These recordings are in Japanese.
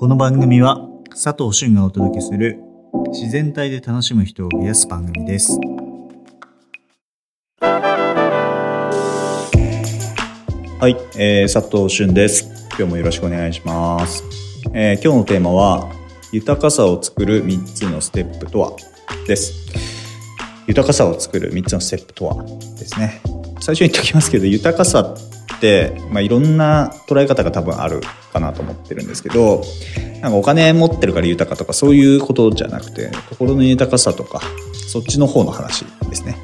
この番組は佐藤俊がお届けする自然体で楽しむ人を増やす番組です。はい、えー、佐藤俊です。今日もよろしくお願いします。えー今日のテーマは豊かさを作る3つのステップとは？です。豊かさを作る3つのステップとは？ですね。最初に言っておきますけど、豊かさって、まあ、いろんな捉え方が多分あるかなと思ってるんですけど、なんかお金持ってるから豊かとかそういうことじゃなくて、心の豊かさとか、そっちの方の話ですね。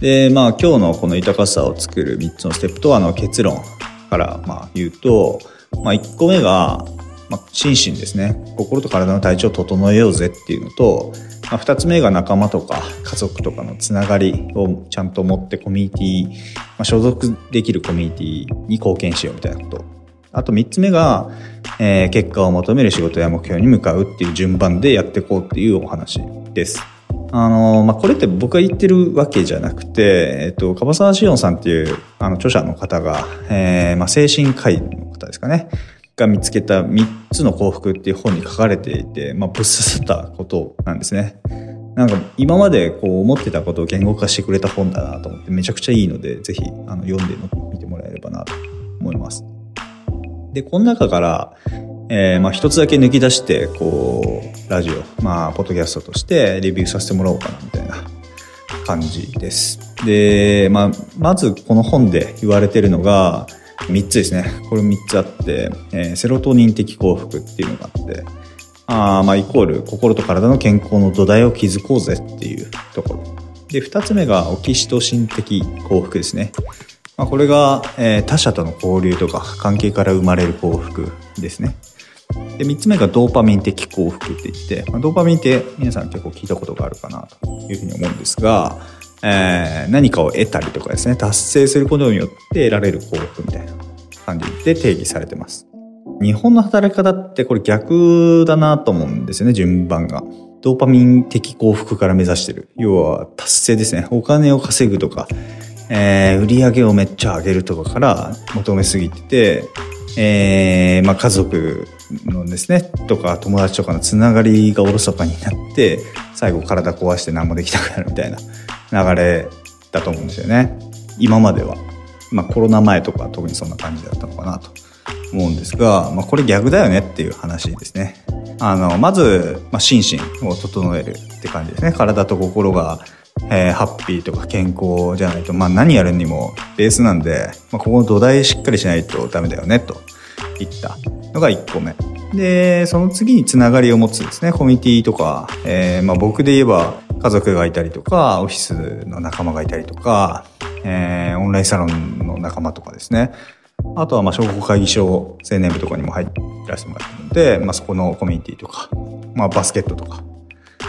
で、まあ今日のこの豊かさを作る3つのステップとはの結論からまあ言うと、まあ1個目が、まあ、心身ですね。心と体の体調を整えようぜっていうのと、まあ、2つ目が仲間とか家族とかのつながりをちゃんと持ってコミュニティ、まあ、所属できるコミュニティに貢献しようみたいなこと。あと3つ目が、えー結果を求める仕事や目標に向かうっていう順番でやっていこうっていうお話です。あのまあ、これって僕が言ってるわけじゃなくて、えっと、樺沢志音さんっていうあの著者の方が、えーまあ、精神科医の方ですかね。が見つけた3つの幸福っていう本に書かれていて、まあ、ぶっ刺さったことなんですね。なんか今までこう思ってたことを言語化してくれた本だなと思ってめちゃくちゃいいので、ぜひあの読んでみてもらえればなと思います。で、この中から、えーまあ一つだけ抜き出して、こう、ラジオ、まあ、ポッドキャストとしてレビューさせてもらおうかな、みたいな感じです。で、まあ、まずこの本で言われてるのが、3つですね。これ3つあって、えーセロトニン的幸福っていうのがあって、あまあ、イコール心と体の健康の土台を築こうぜっていうところ。で、2つ目がオキシトシン的幸福ですね。まあ、これが、えー他者との交流とか関係から生まれる幸福ですね。で、3つ目がドーパミン的幸福って言って、まあ、ドーパミンって皆さん結構聞いたことがあるかなというふうに思うんですが、えー何かを得たりとかですね、達成することによって得られる幸福みたいな感じで定義されてます。日本の働き方ってこれ逆だなと思うんですよね、順番が。ドーパミン的幸福から目指してる。要は達成ですね。お金を稼ぐとか、えー売り上げをめっちゃ上げるとかから求めすぎてて、えーまあ家族のですね、とか友達とかのつながりがおろそかになって、最後体壊して何もできなくなるみたいな流れだと思うんですよね。今までは。まあコロナ前とか特にそんな感じだったのかなと思うんですが、まあこれ逆だよねっていう話ですね。あの、まず、まあ、心身を整えるって感じですね。体と心が、えーハッピーとか健康じゃないと、まあ何やるにもベースなんで、まあここの土台しっかりしないとダメだよね、といったのが1個目。で、その次につながりを持つですね、コミュニティとか、えーまあ僕で言えば家族がいたりとか、オフィスの仲間がいたりとか、えーオンラインサロンの仲間とかですね。あとは、まあ、商工会議所青年部とかにも入らせてもらってるので、まあ、そこのコミュニティとか、まあ、バスケットとか、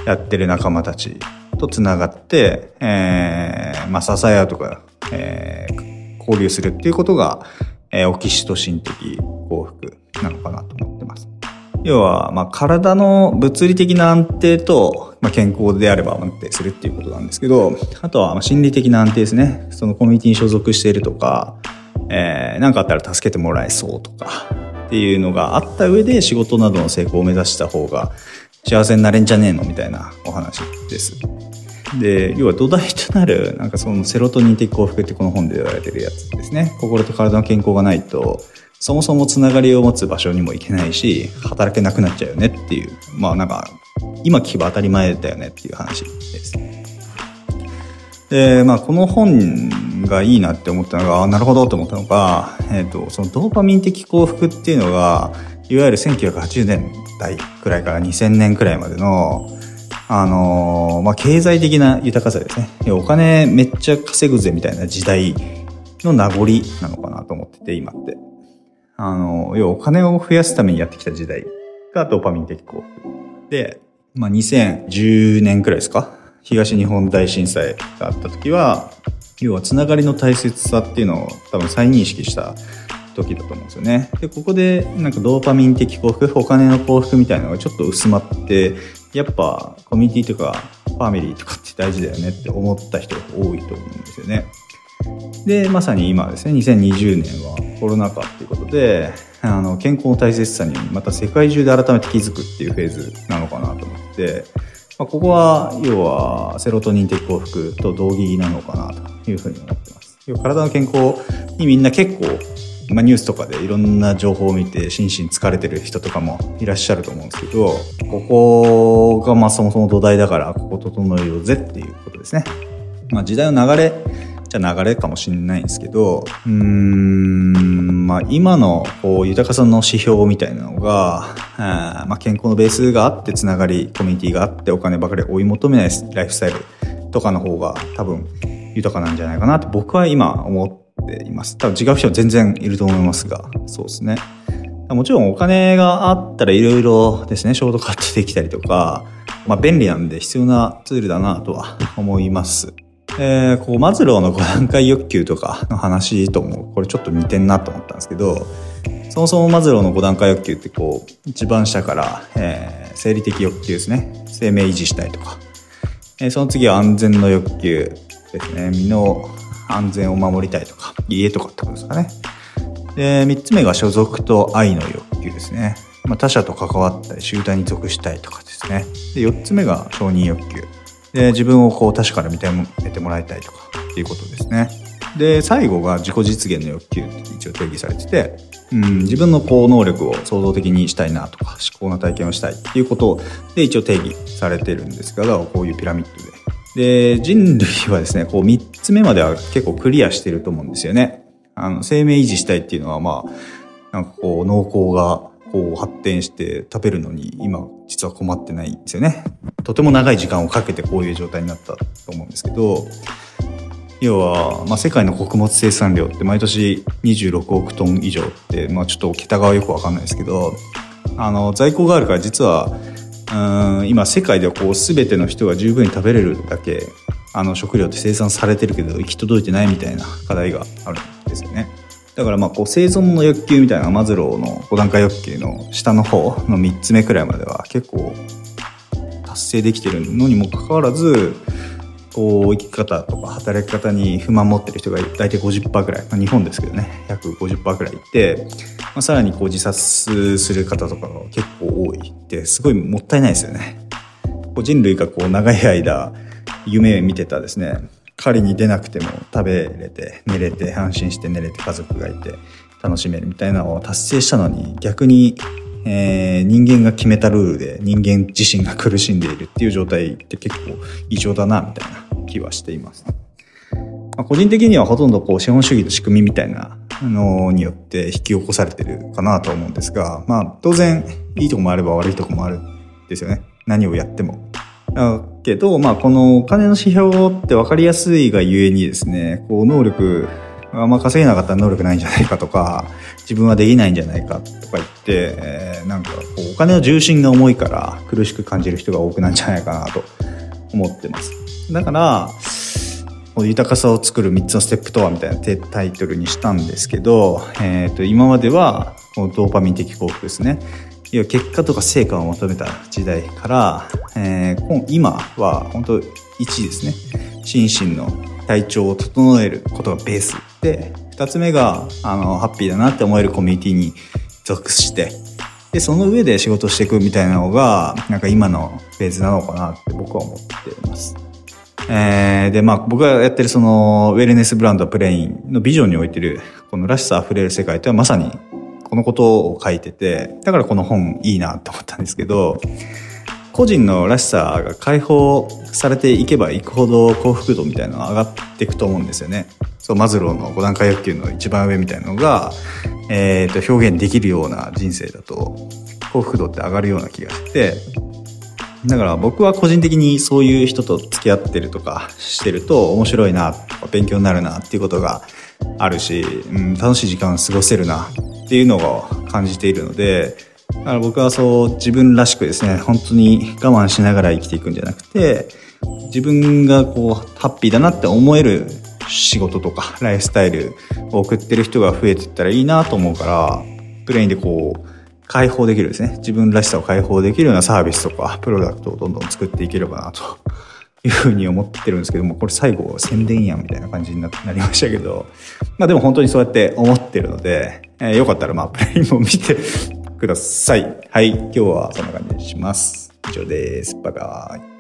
やってる仲間たちとつながって、えーまあ、支え合うとか、えー交流するっていうことが、えーオキシトシン的幸福なのかなと思。要は、まあ、体の物理的な安定と、まあ、健康であれば安定するっていうことなんですけど、あとは、まあ、心理的な安定ですね。そのコミュニティに所属しているとか、えー、なんかあったら助けてもらえそうとか、っていうのがあった上で仕事などの成功を目指した方が幸せになれんじゃねえのみたいなお話です。で、要は土台となる、なんかそのセロトニン的幸福ってこの本で言われてるやつですね。心と体の健康がないと、そもそもつながりを持つ場所にも行けないし、働けなくなっちゃうよねっていう、まあなんか、今聞けば当たり前だよねっていう話です。で、まあこの本がいいなって思ったのが、あなるほどと思ったのが、えっ、と、そのドーパミン的幸福っていうのが、いわゆる1980年代くらいから2000年くらいまでの、あのーまあ、経済的な豊かさですね。お金めっちゃ稼ぐぜみたいな時代の名残なのかなと思ってて、今って。あの要はお金を増やすためにやってきた時代がドーパミン的幸福。で、まあ、2010年くらいですか？東日本大震災があった時は、要はつながりの大切さっていうのを多分再認識した時だと思うんですよね。で、ここでなんかドーパミン的幸福、お金の幸福みたいなのがちょっと薄まって、やっぱコミュニティとかファミリーとかって大事だよねって思った人が多いと思うんですよね。で、まさに今ですね、2020年はコロナ禍っていうことで、あの健康の大切さにまた世界中で改めて気づくっていうフェーズなのかなと思って、まあ、ここは要はセロトニン的幸福と同義なのかなというふうに思ってます。要は体の健康にみんな結構まあ、ニュースとかでいろんな情報を見て心身疲れてる人とかもいらっしゃると思うんですけど、ここがまあそもそも土台だからここ整えようぜっていうことですね。まあ時代の流れじゃ流れかもしれないんですけど、うーん、まあ今のこう豊かさの指標みたいなのが、あまあ健康のベースがあってつながり、コミュニティがあってお金ばかり追い求めないライフスタイルとかの方が多分豊かなんじゃないかなって僕は今思っています。多分違う人は全然いると思いますが、そうですね。もちろんお金があったらいろいろですね、ショートカットできたりとか、まあ便利なんで必要なツールだなとは思います。えー、こう、マズローの5段階欲求とかの話とも、これちょっと似てんなと思ったんですけど、そもそもマズローの5段階欲求ってこう、一番下から、えー、生理的欲求ですね。生命維持したいとか。えー、その次は安全の欲求ですね。身の安全を守りたいとか、家とかってことですかね。で、三つ目が所属と愛の欲求ですね。まあ、他者と関わったり、集団に属したいとかですね。で、四つ目が承認欲求。で、自分をこう他者から見てもらいたいとかっていうことですね。で、最後が自己実現の欲求って一応定義されてて、うん、自分のこう能力を創造的にしたいなとか、思考な体験をしたいっていうことで一応定義されてるんですが、こういうピラミッドで。で、人類はですね、こう3つ目までは結構クリアしてると思うんですよね。あの、生命維持したいっていうのはまあ、なんかこう、農耕がこう発展して食べるのに今実は困ってないんですよね。とても長い時間をかけてこういう状態になったと思うんですけど、要は、まあ、世界の穀物生産量って毎年26億トン以上って、まあ、ちょっと桁がよくわかんないですけど、あの、在庫があるから実は、うん今世界ではこう全ての人が十分に食べれるだけあの食料って生産されてるけど行き届いてないみたいな課題があるんですよね。だからまあこう生存の欲求みたいなマズローの5段階欲求の下の方の3つ目くらいまでは結構達成できてるのにもかかわらずこう生き方とか働き方に不満持ってる人が大体50%くらい、まあ、日本ですけどね約50%くらいいて、まあ、さらにこう自殺する方とかが結構多いってすごいもったいないですよね。こう人類がこう長い間夢見てたですね狩りに出なくても食べれて寝れて安心して寝れて家族がいて楽しめるみたいなのを達成したのに逆に、えー、人間が決めたルールで人間自身が苦しんでいるっていう状態って結構異常だなみたいな気はしています。まあ、個人的にはほとんどこう資本主義の仕組みみたいなのによって引き起こされてるかなと思うんですが、まあ当然いいとこもあれば悪いとこもあるんですよね。何をやっても。けど、まあ、このお金の指標って分かりやすいがゆえにですね、こう、能力、あんま稼げなかったら能力ないんじゃないかとか、自分はできないんじゃないかとか言って、えー、なんかこう、お金の重心が重いから苦しく感じる人が多くなんじゃないかなと思ってます。だから、豊かさを作る3つのステップとはみたいなタイトルにしたんですけど、えっ、ー、と、今までは、ドーパミン的幸福ですね。要は結果とか成果を求めた時代から、えー、今は本当1ですね心身の体調を整えることがベースで2つ目があのハッピーだなって思えるコミュニティに属してでその上で仕事していくみたいなのがなんか今のフェーズなのかなって僕は思っています。えー、で、まあ僕がやってるそのウェルネスブランドプレインのビジョンにおいてるこのらしさ溢れる世界とはまさにこのことを書いてて、だからこの本いいなと思ったんですけど、個人のらしさが解放されていけばいくほど幸福度みたいなのが上がっていくと思うんですよね。そう、マズローの5段階欲求の一番上みたいなのが、えっ、ー、と、表現できるような人生だと、幸福度って上がるような気がして、だから僕は個人的にそういう人と付き合ってるとかしてると面白いな勉強になるなっていうことがあるし、うん、楽しい時間過ごせるなっていうのを感じているので、だから僕はそう自分らしくですね、本当に我慢しながら生きていくんじゃなくて、自分がこうハッピーだなって思える仕事とかライフスタイルを送ってる人が増えていったらいいなと思うから、プレインでこう、解放できるですね。自分らしさを解放できるようなサービスとか、プロダクトをどんどん作っていければなというふうに思ってるんですけども、これ最後宣伝やんみたいな感じになりましたけど、まあでも本当にそうやって思ってるので、えー、よかったらまあ、プレイも見てください。はい。今日はそんな感じにします。以上です。バイバイ。